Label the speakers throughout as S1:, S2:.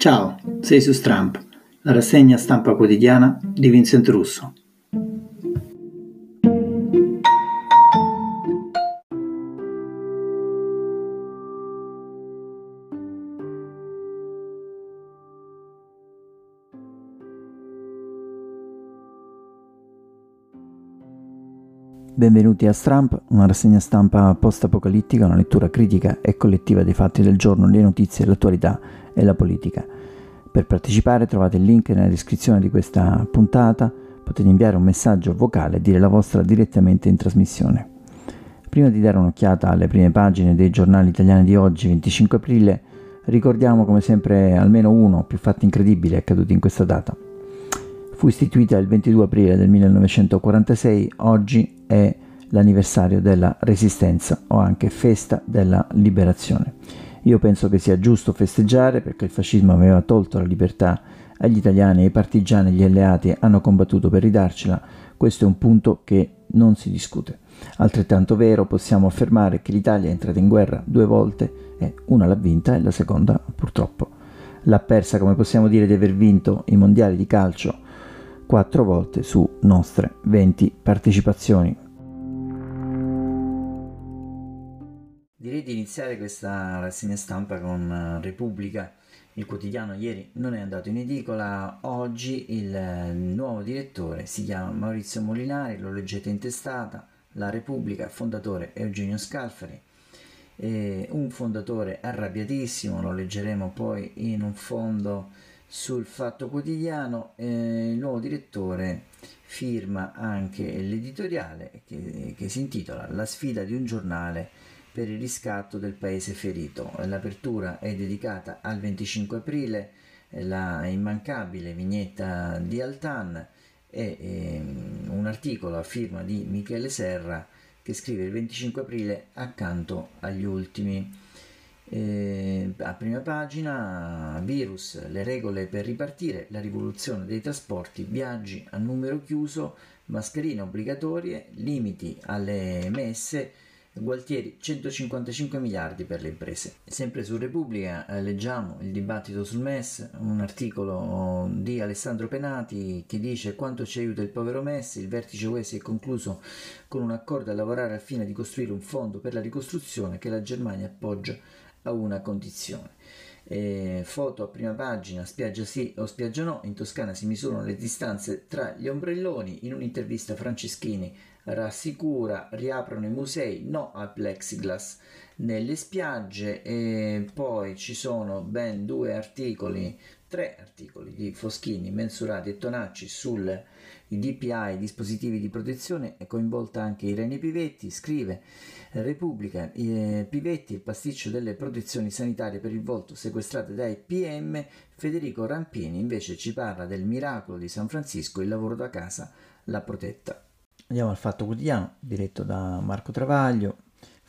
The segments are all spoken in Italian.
S1: Ciao, sei su Stramp, la rassegna stampa quotidiana di Vincent Russo.
S2: Benvenuti a Stramp, una rassegna stampa post-apocalittica, una lettura critica e collettiva dei fatti del giorno, le notizie, l'attualità e la politica. Per partecipare trovate il link nella descrizione di questa puntata, potete inviare un messaggio vocale e dire la vostra direttamente in trasmissione. Prima di dare un'occhiata alle prime pagine dei giornali italiani di oggi, 25 aprile, ricordiamo come sempre almeno uno o più fatti incredibili accaduti in questa data. Fu istituita il 22 aprile del 1946, oggi è l'anniversario della Resistenza o anche Festa della Liberazione. Io penso che sia giusto festeggiare perché il fascismo aveva tolto la libertà agli italiani e i partigiani e gli alleati hanno combattuto per ridarcela, questo è un punto che non si discute. Altrettanto vero possiamo affermare che l'Italia è entrata in guerra due volte e una l'ha vinta e la seconda purtroppo l'ha persa, come possiamo dire di aver vinto i mondiali di calcio 4 volte su nostre 20 partecipazioni. Direi di iniziare questa rassegna stampa con eh, Repubblica. Il quotidiano ieri non è andato in edicola, oggi il eh, nuovo direttore si chiama Maurizio Molinari, lo leggete in testata, La Repubblica, fondatore Eugenio Scalfari, un fondatore arrabbiatissimo, lo leggeremo poi in un fondo sul Fatto Quotidiano eh, il nuovo direttore firma anche l'editoriale che, che, si intitola La sfida di un giornale per il riscatto del paese ferito. L'apertura è dedicata al 25 aprile, la immancabile vignetta di Altan e eh, un articolo a firma di Michele Serra che scrive il 25 aprile accanto agli ultimi. Eh, a prima pagina, virus, le regole per ripartire, la rivoluzione dei trasporti, viaggi a numero chiuso, mascherine obbligatorie, limiti alle messe, Gualtieri 155 miliardi per le imprese. Sempre su Repubblica eh, leggiamo il dibattito sul MES, un articolo di Alessandro Penati che dice quanto ci aiuta il povero MES, il vertice UE si è concluso con un accordo a lavorare al fine di costruire un fondo per la ricostruzione che la Germania appoggia a una condizione. Eh, foto a prima pagina, spiaggia sì o spiaggia no, in Toscana si misurano le distanze tra gli ombrelloni, in un'intervista Franceschini rassicura, riaprono i musei, no al plexiglass nelle spiagge. E poi ci sono ben due articoli, tre articoli di Foschini, Mensurati e Tonacci sul DPI, dispositivi di protezione, è coinvolta anche Irene Pivetti, scrive Repubblica, eh, Pivetti, il pasticcio delle protezioni sanitarie per il volto sequestrate dai PM, Federico Rampini invece ci parla del miracolo di San Francisco, il lavoro da casa, la protetta. Andiamo al Fatto Quotidiano, diretto da Marco Travaglio,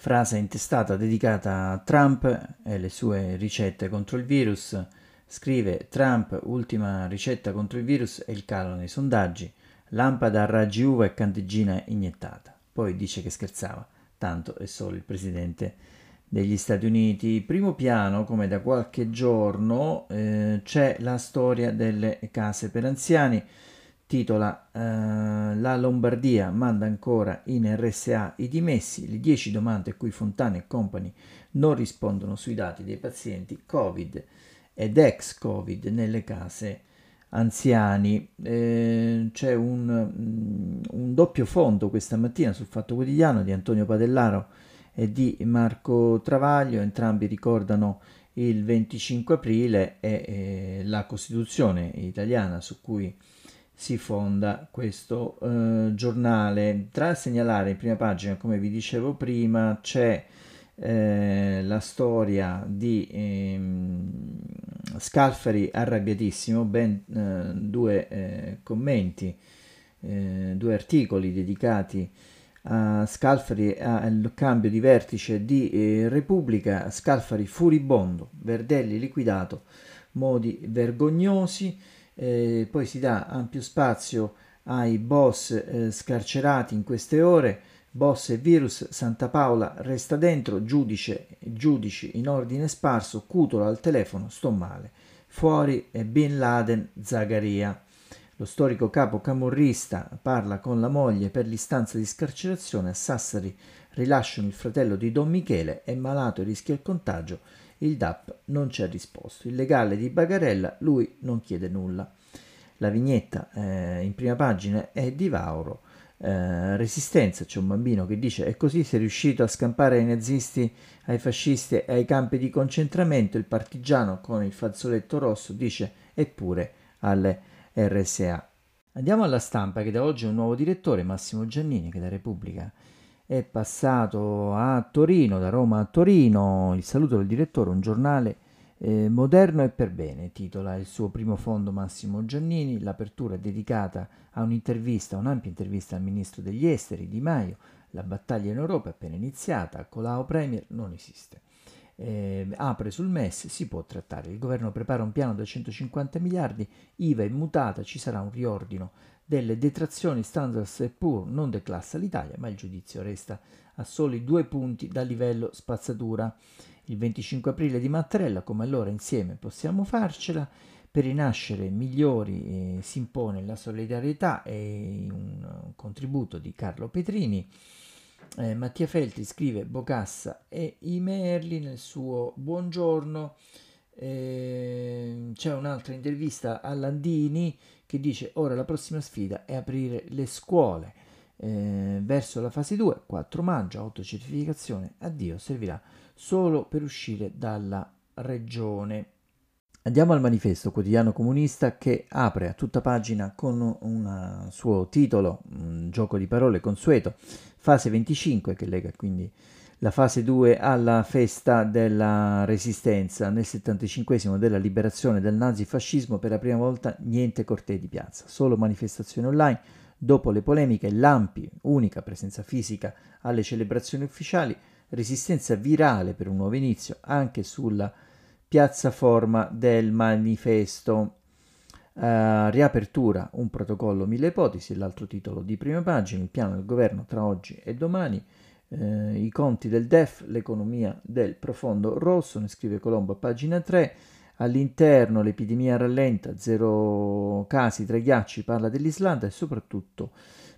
S2: frase intestata dedicata a Trump e le sue ricette contro il virus. Scrive Trump, ultima ricetta contro il virus è il calo nei sondaggi, lampada a raggi uva e candeggina iniettata. Poi dice che scherzava tanto è solo il presidente degli Stati Uniti. Primo piano, come da qualche giorno, eh, c'è la storia delle case per anziani. Titola eh, La Lombardia manda ancora in RSA i dimessi, le 10 domande a cui Fontana e Company non rispondono sui dati dei pazienti Covid ed ex-Covid nelle case anziani. Eh, c'è un, mm, un, doppio fondo questa mattina sul Fatto Quotidiano di Antonio Padellaro e di Marco Travaglio, entrambi ricordano il 25 aprile e eh, la Costituzione italiana su cui si fonda questo eh, giornale. Tra segnalare in prima pagina, come vi dicevo prima, c'è eh, la storia di ehm, Scalfari arrabbiatissimo, ben eh, due eh, commenti, eh, due articoli dedicati a Scalfari al cambio di vertice di eh, Repubblica, Scalfari furibondo, Verdelli liquidato, modi vergognosi, poi si dà ampio spazio ai boss scarcerati in queste ore, Boss e virus, Santa Paola resta dentro, giudice, giudici in ordine sparso, Cutola al telefono, sto male. fuori Bin Laden Zagaria. Lo storico capo camorrista parla con la moglie per l'istanza di scarcerazione a Sassari. Rilasciano il fratello di Don Michele, è malato e rischia il contagio. Il DAP non ci ha risposto. Il legale di Bagarella, lui non chiede nulla. La vignetta eh, in prima pagina è di Vauro. Eh, resistenza, c'è un bambino che dice e così sei riuscito a scampare ai nazisti, ai fascisti e ai campi di concentramento. Il partigiano con il fazzoletto rosso dice eppure alle RSA. Andiamo alla stampa che da oggi è un nuovo direttore, Massimo Giannini, che da Repubblica è passato a Torino, da Roma a Torino. Il saluto del direttore, un giornale eh, moderno e per bene, titola il suo primo fondo Massimo Giannini. L'apertura è dedicata a un'intervista, un'ampia intervista al ministro degli esteri Di Maio. La battaglia in Europa è appena iniziata, Colau Premier non esiste eh, apre sul MES, si può trattare. Il governo prepara un piano da 150 miliardi, IVA immutata, ci sarà un riordino delle detrazioni standard e pur non declassa l'Italia, ma il giudizio resta a soli due punti dal livello spazzatura. Il 25 aprile di Mattarella, come allora insieme possiamo farcela, per rinascere migliori eh, si impone la solidarietà e un, contributo di Carlo Petrini eh, Mattia Feltri scrive Bocassa e i Merli nel suo Buongiorno. Eh, c'è un'altra intervista a Landini che dice ora la prossima sfida è aprire le scuole eh, verso la fase 2, 4 maggio, autocertificazione, addio, servirà solo per uscire dalla regione. Andiamo al manifesto quotidiano comunista che apre a tutta pagina con un suo titolo, un gioco di parole consueto, fase 25 che lega quindi la fase 2 alla festa della resistenza nel 75 della liberazione del nazifascismo per la prima volta niente cortei di piazza, solo manifestazioni online. Dopo le polemiche, Lampi, unica presenza fisica alle celebrazioni ufficiali, resistenza virale per un nuovo inizio anche sulla piattaforma del manifesto. Uh, riapertura, un protocollo, mille ipotesi, l'altro titolo di prima pagina, il piano del governo tra oggi e domani, uh, i conti del DEF, l'economia del profondo rosso, ne scrive Colombo a pagina 3, all'interno l'epidemia rallenta, zero casi tra i ghiacci, parla dell'Islanda e soprattutto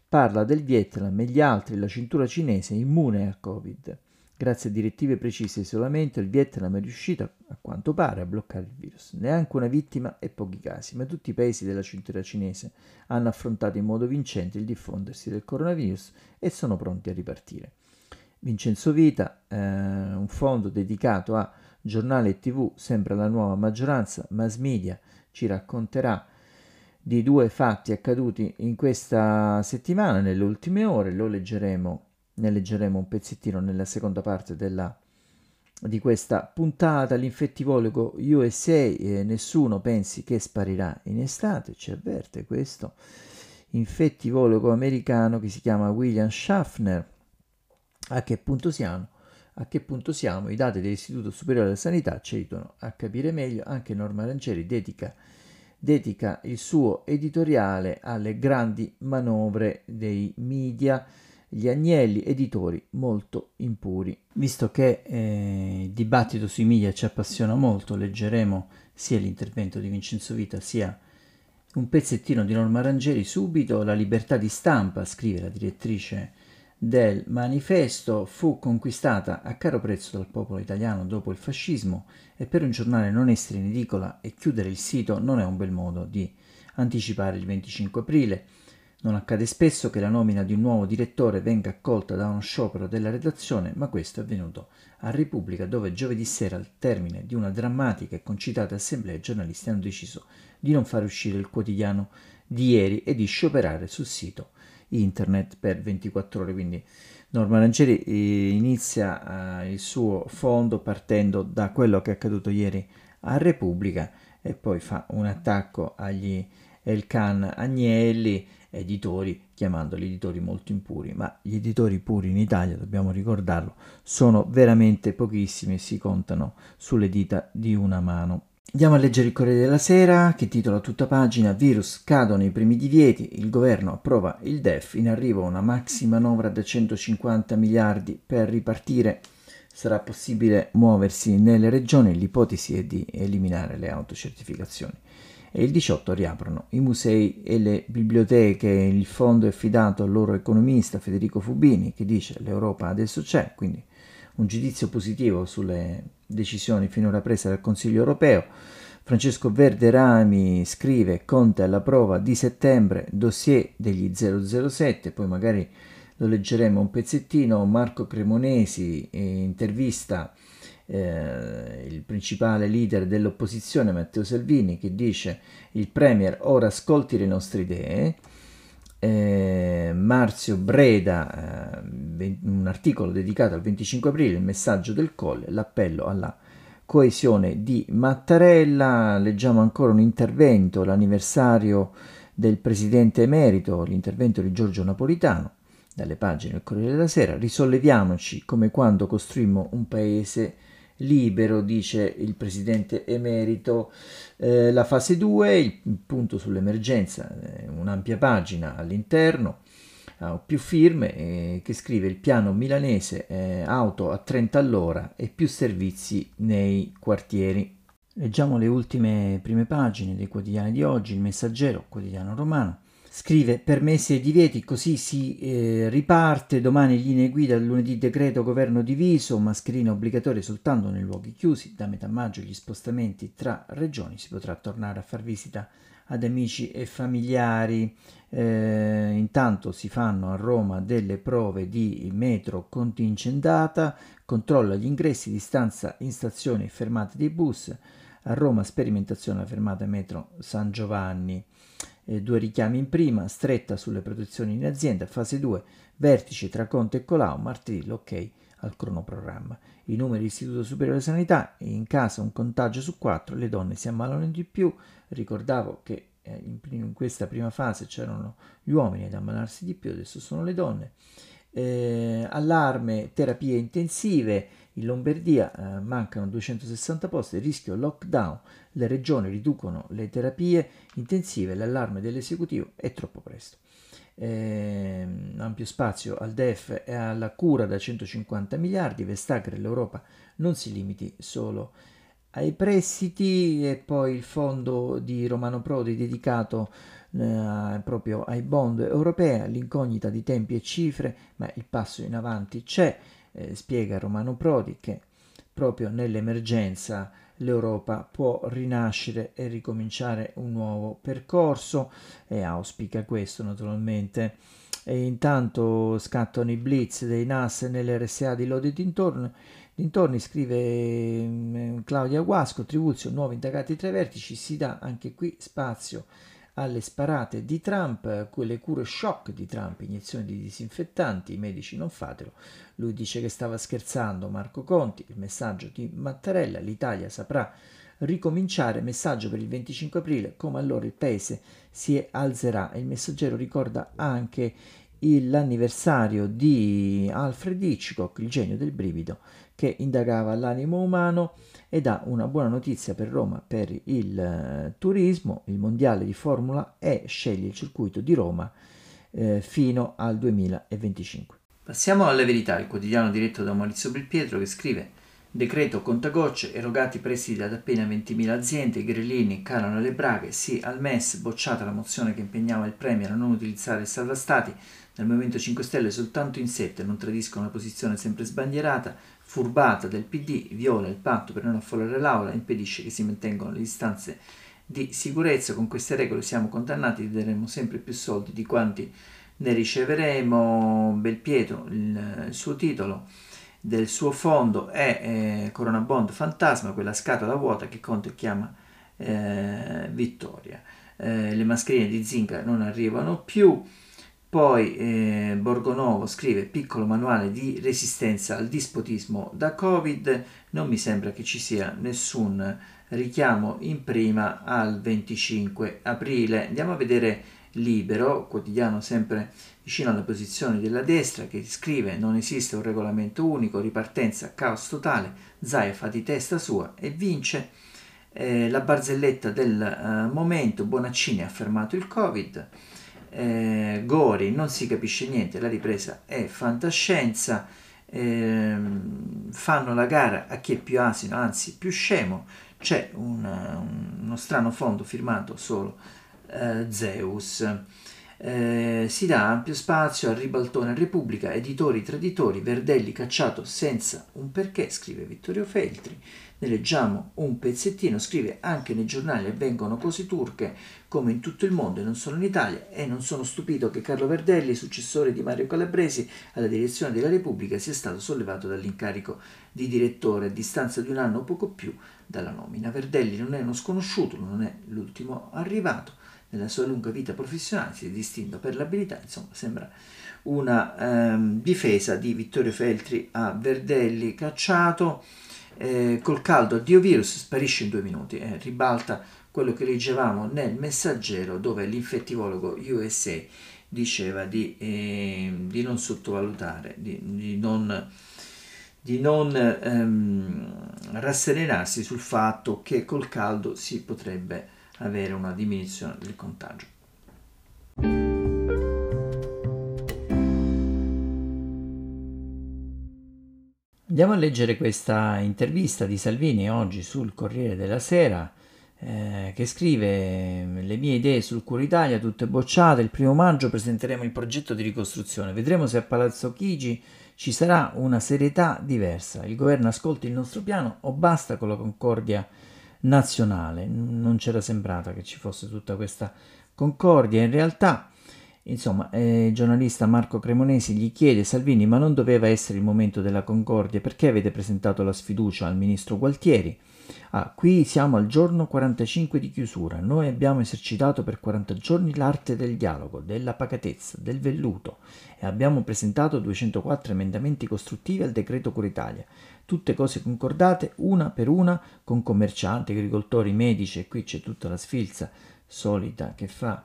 S2: parla del Vietnam e gli altri, la cintura cinese immune al Covid. Grazie a direttive precise di isolamento, il Vietnam è riuscito, a quanto pare, a bloccare il virus. Neanche una vittima e pochi casi, ma tutti i paesi della cintura cinese hanno affrontato in modo vincente il diffondersi del coronavirus e sono pronti a ripartire. Vincenzo Vita, eh, un fondo dedicato a giornale e tv, sempre la nuova maggioranza, mass media, ci racconterà di due fatti accaduti in questa settimana, nelle ultime ore, lo leggeremo ne leggeremo un pezzettino nella seconda parte della, di questa puntata. L'infettivologo USA, eh, nessuno pensi che sparirà in estate, ci avverte questo. Infettivologo americano che si chiama William Schaffner. A che punto siamo? A che punto siamo? I dati dell'Istituto Superiore della Sanità ci aiutano a capire meglio. Anche Norma Rangeri dedica, dedica il suo editoriale alle grandi manovre dei media gli agnelli editori molto impuri. Visto che eh, il dibattito sui media ci appassiona molto, leggeremo sia l'intervento di Vincenzo Vita sia un pezzettino di Norma Rangeri subito. La libertà di stampa, scrive la direttrice del manifesto, fu conquistata a caro prezzo dal popolo italiano dopo il fascismo e per un giornale non essere in edicola e chiudere il sito non è un bel modo di anticipare il 25 aprile. Non accade spesso che la nomina di un nuovo direttore venga accolta da uno sciopero della redazione, ma questo è avvenuto a Repubblica, dove giovedì sera, al termine di una drammatica e concitata assemblea, i giornalisti hanno deciso di non far uscire il quotidiano di ieri e di scioperare sul sito internet per 24 ore. Quindi Norma Rangeri eh, inizia uh, il suo fondo partendo da quello che è accaduto ieri a Repubblica e poi fa un attacco agli Elkan Agnelli editori, chiamandoli editori molto impuri, ma gli editori puri in Italia, dobbiamo ricordarlo, sono veramente pochissimi e si contano sulle dita di una mano. Andiamo a leggere il Corriere della Sera che titola tutta pagina Virus cadono i primi divieti, il governo approva il DEF, in arrivo una maxi manovra da 150 miliardi per ripartire sarà possibile muoversi nelle regioni, l'ipotesi è di eliminare le autocertificazioni. E il 18 riaprono i musei e le biblioteche, il fondo è affidato al loro economista Federico Fubini che dice l'Europa adesso c'è, quindi un giudizio positivo sulle decisioni finora prese dal Consiglio europeo. Francesco Verderami scrive Conte alla prova di settembre, dossier degli 007, poi magari lo leggeremo un pezzettino. Marco Cremonesi eh, intervista eh, il principale leader dell'opposizione Matteo Salvini che dice il Premier ora ascolti le nostre idee. Eh, Marzio Breda, eh, un articolo dedicato al 25 aprile, il messaggio del Colle, l'appello alla coesione di Mattarella. Leggiamo ancora un intervento, l'anniversario del presidente emerito, l'intervento di Giorgio Napolitano dalle pagine del Corriere della Sera, risolleviamoci come quando costruimmo un paese libero, dice il presidente emerito. Eh, la fase 2, il punto sull'emergenza, eh, un'ampia pagina all'interno, ha più firme, eh, che scrive il piano milanese eh, auto a 30 all'ora e più servizi nei quartieri. Leggiamo le ultime prime pagine dei quotidiani di oggi, il Messaggero, quotidiano romano. Scrive permessi e divieti, così si eh, riparte, domani linee guida, lunedì decreto governo diviso, mascherina obbligatoria soltanto nei luoghi chiusi, da metà maggio gli spostamenti tra regioni, si potrà tornare a far visita ad amici e familiari. Eh, intanto si fanno a Roma delle prove di metro contingentata, controlla gli ingressi, distanza in stazione e fermate dei bus. A Roma sperimentazione alla fermata metro San Giovanni eh, due richiami in prima, stretta sulle protezioni in azienda, fase 2, vertice tra Conte e Colau, martedì l'ok al cronoprogramma. I numeri dell'Istituto Superiore di Sanità, in casa un contagio su 4, le donne si ammalano di più, ricordavo che eh, in, in, questa prima fase c'erano gli uomini ad ammalarsi di più, adesso sono le donne. Eh, allarme, terapie intensive, in Lombardia eh, mancano 260 posti, rischio lockdown, le regioni riducono le terapie intensive, l'allarme dell'esecutivo è troppo presto. Eh, ampio spazio al DEF e alla cura da 150 miliardi, Vestager l'Europa non si limiti solo ai prestiti e poi il fondo di Romano Prodi dedicato eh, proprio ai bond europei, l'incognita di tempi e cifre, ma il passo in avanti c'è eh, spiega Romano Prodi che proprio nell'emergenza l'Europa può rinascere e ricominciare un nuovo percorso e auspica questo naturalmente. E intanto scattano i blitz dei NAS nell'RSA di Lodi dintorni, dintorni scrive mm, Claudia Guasco, Tribuzio, nuovi indagati tra i vertici, si dà anche qui spazio alle sparate di Trump, quelle cure shock di Trump, iniezioni di disinfettanti, i medici non fatelo. Lui dice che stava scherzando Marco Conti, il messaggio di Mattarella, l'Italia saprà ricominciare, messaggio per il 25 aprile, come allora il paese si alzerà. Il messaggero ricorda anche l'anniversario di Alfred Hitchcock, il genio del brivido, che indagava l'animo umano ed ha una buona notizia per Roma per il eh, turismo, il mondiale di Formula E sceglie il circuito di Roma eh, fino al 2025. Passiamo alle verità, il quotidiano diretto da Maurizio Belpietro che scrive Decreto contagocce, erogati prestiti ad appena 20.000 aziende, i grillini calano le braghe, sì al MES, bocciata la mozione che impegnava il Premier a non utilizzare il salvastati, nel Movimento 5 Stelle soltanto in sette non tradiscono una posizione sempre sbandierata, furbata del PD, viola il patto per non affollare l'aula, impedisce che si mantengano le distanze di sicurezza. Con queste regole siamo condannati, daremo sempre più soldi di quanti ne riceveremo. Belpietro, il, il suo titolo del suo fondo è eh, Corona Bond Fantasma, quella scatola vuota che Conte chiama eh, Vittoria. Eh, le mascherine di zinca non arrivano più. Poi eh, Borgonovo scrive piccolo manuale di resistenza al dispotismo da Covid, non mi sembra che ci sia nessun richiamo in prima al 25 aprile. Andiamo a vedere Libero, quotidiano sempre vicino alle posizioni della destra, che scrive non esiste un regolamento unico, ripartenza, caos totale, Zaia fa di testa sua e vince. Eh, la barzelletta del eh, momento, Bonaccini ha fermato il Covid eh, Gori non si capisce niente, la ripresa è fantascienza,
S1: ehm, fanno la gara a chi è più asino, anzi più scemo, c'è un, uno strano fondo firmato solo eh, Zeus. Eh, si dà ampio spazio al ribaltone Repubblica, editori traditori, Verdelli cacciato senza un perché, scrive Vittorio Feltri. Ne leggiamo un pezzettino, scrive anche nei giornali avvengono cose turche come in tutto il mondo e non solo in Italia e non sono stupito che Carlo Verdelli, successore di Mario Calabresi alla direzione della Repubblica, sia stato sollevato dall'incarico di direttore a distanza di un anno o poco più dalla nomina. Verdelli non è uno sconosciuto, non è l'ultimo arrivato nella sua lunga vita professionale si è distinto per l'abilità, insomma sembra una ehm, difesa di Vittorio Feltri a Verdelli cacciato, eh, col caldo addio virus sparisce in due minuti, eh, ribalta quello che leggevamo nel messaggero dove l'infettivologo USA diceva di, eh, di non sottovalutare, di, di non, di non ehm, rasserenarsi sul fatto che col caldo si potrebbe avere una diminuzione del contagio.
S2: Andiamo a leggere questa intervista di Salvini oggi sul Corriere della Sera eh, che scrive le mie idee sul Cura Italia tutte bocciate, il primo maggio presenteremo il progetto di ricostruzione, vedremo se a Palazzo Chigi ci sarà una serietà diversa, il governo ascolti il nostro piano o basta con la concordia nazionale. Non c'era sembrata che ci fosse tutta questa concordia. In realtà, insomma, eh, il giornalista Marco Cremonesi gli chiede Salvini, ma non doveva essere il momento della concordia? Perché avete presentato la sfiducia al ministro Gualtieri? Ah, qui siamo al giorno 45 di chiusura. Noi abbiamo esercitato per 40 giorni l'arte del dialogo, della pacatezza, del velluto e abbiamo presentato 204 emendamenti costruttivi al decreto Cura Italia tutte cose concordate una per una con commercianti, agricoltori, medici e qui c'è tutta la sfilza solita che fa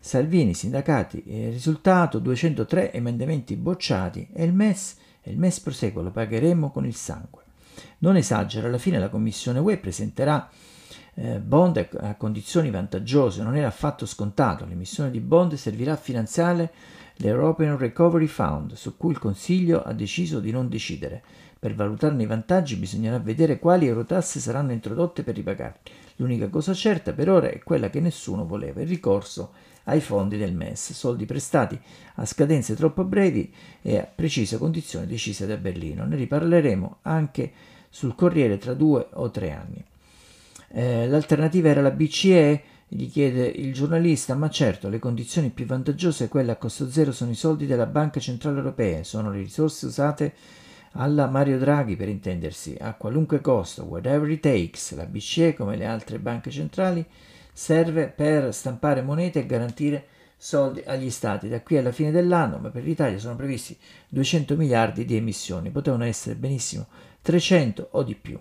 S2: Salvini, sindacati. Il risultato 203 emendamenti bocciati e il MES, e il MES prosegue, lo pagheremo con il sangue. Non esagero, alla fine la Commissione UE presenterà eh, bond a condizioni vantaggiose, non era affatto scontato. L'emissione di bond servirà a finanziare l'European Recovery Fund, su cui il Consiglio ha deciso di non decidere. Per valutarne i vantaggi bisognerà vedere quali eurotasse saranno introdotte per ripagarli. L'unica cosa certa per ora è quella che nessuno voleva, il ricorso ai fondi del MES, soldi prestati a scadenze troppo brevi e a precise condizioni decise da Berlino. Ne riparleremo anche sul Corriere tra due o tre anni. Eh, l'alternativa era la BCE, gli chiede il giornalista, ma certo le condizioni più vantaggiose, quelle a costo zero, sono i soldi della Banca Centrale Europea, sono le risorse usate alla Mario Draghi per intendersi, a qualunque costo, whatever it takes, la BCE come le altre banche centrali serve per stampare monete e garantire soldi agli stati da qui alla fine dell'anno, ma per l'Italia sono previsti 200 miliardi di emissioni, potevano essere benissimo 300 o di più.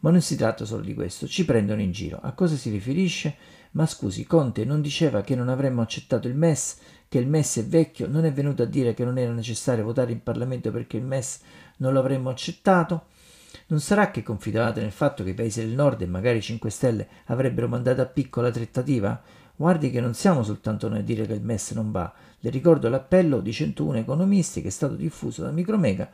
S2: Ma non si tratta solo di questo, ci prendono in giro. A cosa si riferisce? Ma scusi, Conte non diceva che non avremmo accettato il MES, che il MES è vecchio, non è venuto a dire che non era necessario votare in Parlamento perché il MES non lo avremmo accettato? Non sarà che confidavate nel fatto che i paesi del nord e magari 5 Stelle avrebbero mandato a picco la trattativa? Guardi che non siamo soltanto noi a dire che il MES non va. Le ricordo l'appello di 101 economisti che è stato diffuso da Micromega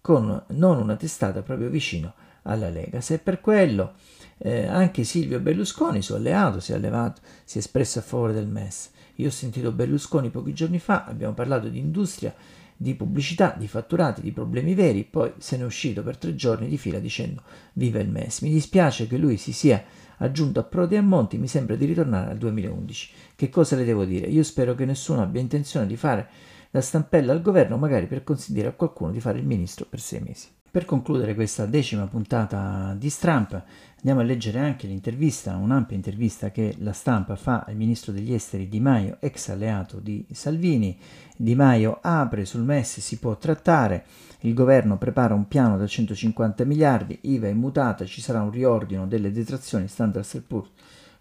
S2: con non una testata proprio vicino alla Lega. Se è per quello eh, anche Silvio Berlusconi, suo alleato, si è, allevato, si è espresso a favore del MES. Io ho sentito Berlusconi pochi giorni fa, abbiamo parlato di industria di pubblicità, di fatturati, di problemi veri, poi se ne è uscito per tre giorni di fila dicendo viva il MES. Mi dispiace che lui si sia aggiunto a Prodi e a Monti, mi sembra di ritornare al 2011. Che cosa le devo dire? Io spero che nessuno abbia intenzione di fare la stampella al governo, magari per consentire a qualcuno di fare il ministro per sei mesi. Per concludere questa decima puntata di Stramp, andiamo a leggere anche l'intervista, un'ampia intervista che la stampa fa al ministro degli esteri Di Maio, ex alleato di Salvini. Di Maio apre sul MES, si può trattare, il governo prepara un piano da 150 miliardi, IVA immutata, ci sarà un riordino delle detrazioni, standard Poor's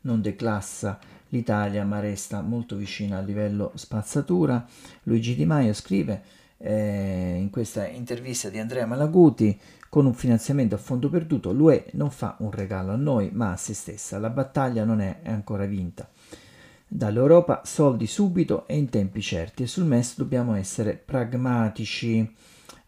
S2: non declassa l'Italia ma resta molto vicina al livello spazzatura. Luigi Di Maio scrive eh, in questa intervista di Andrea Malaguti, con un finanziamento a fondo perduto, l'UE non fa un regalo a noi, ma a se stessa. La battaglia non è ancora vinta. Dall'Europa soldi subito e in tempi certi e sul MES dobbiamo essere pragmatici.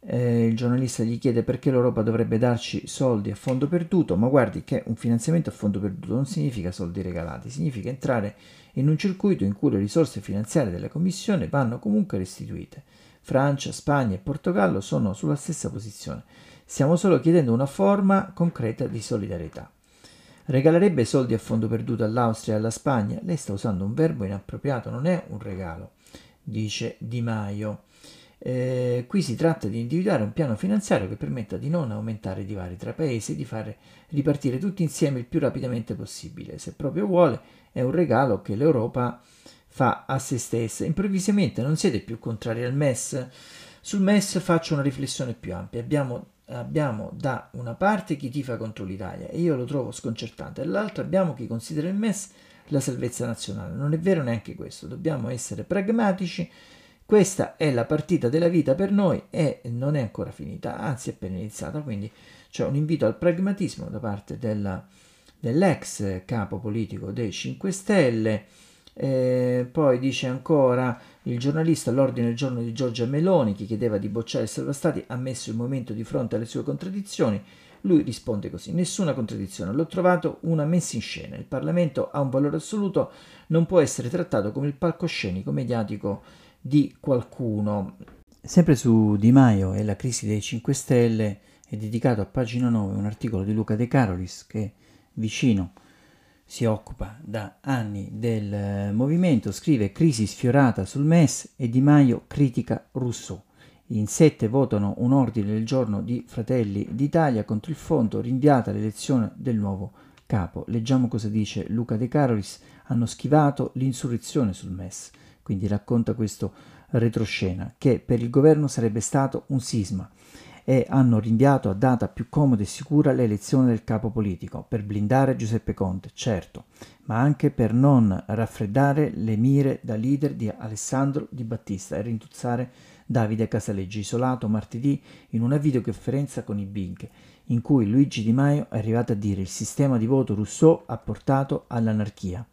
S1: Eh, il giornalista gli chiede perché l'Europa dovrebbe darci soldi a fondo perduto, ma guardi che un finanziamento a fondo perduto non significa soldi regalati, significa entrare in un circuito in cui le risorse finanziarie della Commissione vanno comunque restituite. Francia, Spagna e Portogallo sono sulla stessa posizione. Stiamo solo chiedendo una forma concreta di solidarietà. Regalerebbe soldi a fondo perduto all'Austria e alla Spagna? Lei sta usando un verbo inappropriato, non è un regalo, dice Di Maio. Eh, qui si tratta di individuare un piano finanziario che permetta di non aumentare i divari tra paesi e di fare ripartire tutti insieme il più rapidamente possibile. Se proprio vuole, è un regalo che l'Europa fa a se stessa. Improvvisamente non siete più contrari al MES? Sul MES faccio una riflessione più ampia. Abbiamo, abbiamo da una parte chi tifa contro l'Italia e io lo trovo sconcertante, dall'altra abbiamo chi considera il MES la salvezza nazionale. Non è vero neanche questo, dobbiamo essere pragmatici questa è la partita della vita per noi e non è ancora finita, anzi è appena iniziata, quindi c'è un invito al pragmatismo da parte della, dell'ex capo politico dei 5 Stelle. Eh, poi dice ancora il giornalista all'ordine del giorno di Giorgia Meloni che chiedeva di bocciare il salvastati ha messo il momento di fronte alle sue contraddizioni lui risponde così nessuna contraddizione l'ho trovato una messa in scena il Parlamento ha un valore assoluto non può essere trattato come il palcoscenico mediatico di qualcuno. Sempre su Di Maio e la crisi dei 5 Stelle è dedicato a pagina 9 un articolo di Luca De Carolis che vicino si occupa da anni del eh, movimento, scrive crisi sfiorata sul MES e Di Maio critica Rousseau. In sette votano un ordine del giorno di Fratelli d'Italia contro il fondo, rinviata l'elezione del nuovo capo. Leggiamo cosa dice Luca De Carolis. Hanno schivato l'insurrezione sul MES quindi racconta questo retroscena, che per il governo sarebbe stato un sisma e hanno rinviato a data più comoda e sicura l'elezione del capo politico, per blindare Giuseppe Conte, certo, ma anche per non raffreddare le mire da leader di Alessandro Di Battista e rintuzzare Davide Casaleggi, isolato martedì in una videoconferenza con i Big, in cui Luigi Di Maio è arrivato a dire il sistema di voto Rousseau ha portato all'anarchia.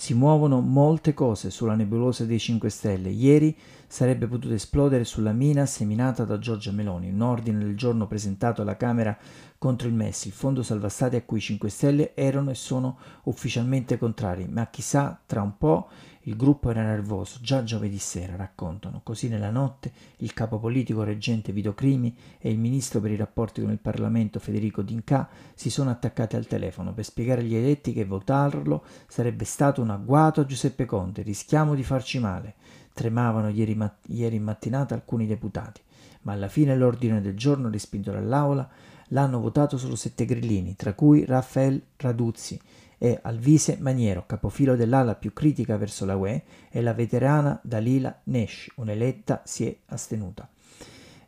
S1: Si muovono molte cose sulla nebulosa dei 5 Stelle. Ieri sarebbe potuto esplodere sulla mina seminata da Giorgia Meloni, un ordine del giorno presentato alla Camera contro il MES, il fondo salva stati a cui i 5 Stelle erano e sono ufficialmente contrari, ma chissà tra un po' il gruppo era nervoso, già giovedì sera, raccontano. Così nella notte il capo politico reggente Vito Crimi e il ministro per i rapporti con il Parlamento Federico D'Inca si sono attaccati al telefono. Per spiegare agli eletti che votarlo sarebbe stato un agguato a Giuseppe Conte, rischiamo di farci male. Tremavano ieri, mat- ieri in mattinata alcuni deputati, ma alla fine l'ordine del giorno respinto dall'Aula l'hanno votato solo sette grillini, tra cui Raffaele Raduzzi e Alvise Maniero, capofilo dell'ala più critica verso la UE, e la veterana Dalila Nesh, un'eletta, si è astenuta.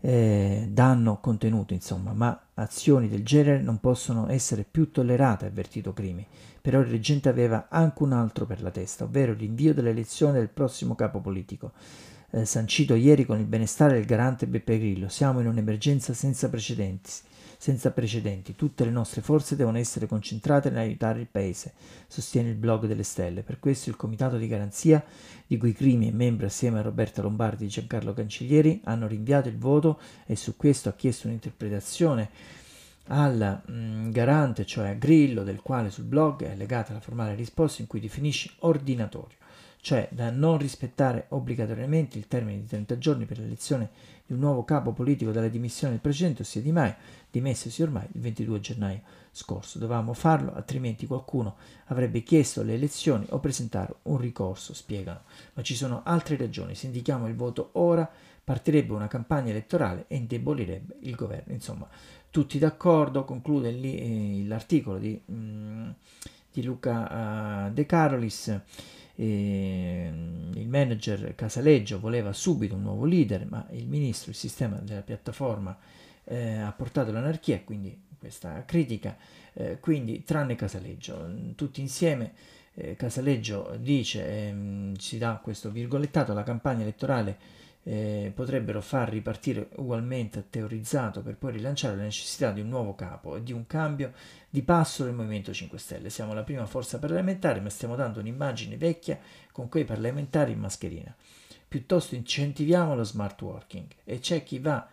S1: Eh, danno contenuto, insomma, ma azioni del genere non possono essere più tollerate, avvertito Crimi. Però il reggente aveva anche un altro per la testa, ovvero l'invio dell'elezione del prossimo capo politico. Eh, sancito ieri con il benestare del garante Beppe Grillo, siamo in un'emergenza senza precedenti senza precedenti. Tutte le nostre forze devono essere concentrate nell'aiutare il Paese, sostiene il blog delle stelle. Per questo il Comitato di Garanzia, di cui Crimi è membro assieme a Roberta Lombardi e Giancarlo Cancellieri, hanno rinviato il voto e su questo ha chiesto un'interpretazione al mh, mm, garante, cioè a Grillo, del quale sul blog è legata la formale risposta in cui definisce ordinatorio cioè da non rispettare obbligatoriamente il termine di 30 giorni per l'elezione di un nuovo capo politico dalle dimissioni del precedente, ossia Di Maio, dimessosi ormai il 22 gennaio scorso. Dovevamo farlo, altrimenti qualcuno avrebbe chiesto le elezioni o presentare un ricorso, spiegano. Ma ci sono altre ragioni. Se indichiamo il voto ora, partirebbe una campagna elettorale e indebolirebbe il governo. Insomma, tutti d'accordo, conclude lì eh, l'articolo di, mm, di Luca uh, De Carolis. E mm, il manager Casaleggio voleva subito un nuovo leader, ma il ministro, il sistema della piattaforma eh, ha portato l'anarchia, quindi questa critica, eh, quindi tranne Casaleggio, tutti insieme eh, Casaleggio dice, ehm, si dà questo virgolettato, la campagna elettorale eh, potrebbero far ripartire ugualmente teorizzato per poi rilanciare la necessità di un nuovo capo e di un cambio di passo del Movimento 5 Stelle. Siamo la prima forza parlamentare, ma stiamo dando un'immagine vecchia con quei parlamentari in mascherina. Piuttosto incentiviamo lo smart working e c'è chi va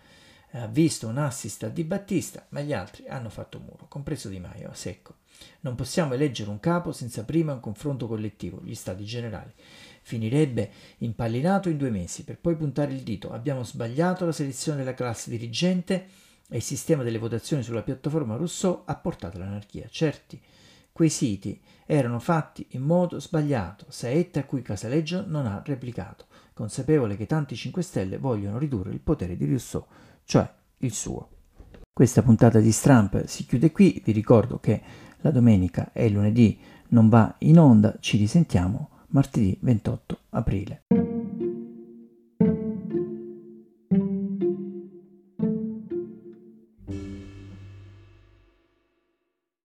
S1: ha visto un assist a Di Battista, ma gli altri hanno fatto muro, compreso Di Maio, secco. Non possiamo eleggere un capo senza prima un confronto collettivo, gli stati generali. Finirebbe impallinato in due mesi, per poi puntare il dito. Abbiamo sbagliato la selezione della classe dirigente e il sistema delle votazioni sulla piattaforma Rousseau ha portato all'anarchia. Certi quesiti erano fatti in modo sbagliato, saette a cui Casaleggio non ha replicato, consapevole che tanti 5 Stelle vogliono ridurre il potere di Rousseau, cioè il suo. Questa puntata di Stramp si chiude qui, vi ricordo che la domenica e il lunedì non va in onda, ci risentiamo martedì 28 aprile.